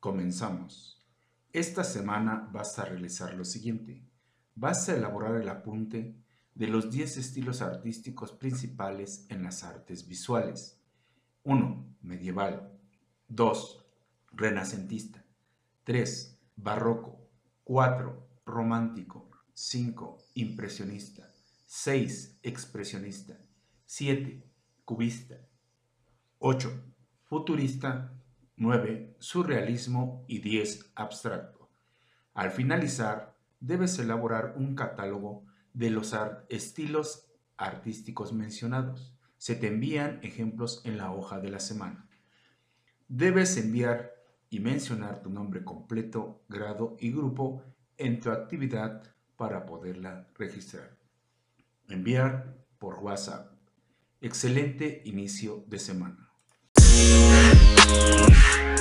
comenzamos. Esta semana vas a realizar lo siguiente. Vas a elaborar el apunte de los 10 estilos artísticos principales en las artes visuales. 1. Medieval. 2. Renacentista. 3. Barroco. 4. Romántico. 5. Impresionista. 6. Expresionista. 7. Cubista. 8. Futurista. 9. Surrealismo y 10. Abstracto. Al finalizar, debes elaborar un catálogo de los estilos artísticos mencionados. Se te envían ejemplos en la hoja de la semana. Debes enviar y mencionar tu nombre completo, grado y grupo en tu actividad para poderla registrar. Enviar por WhatsApp. Excelente inicio de semana. Yeah.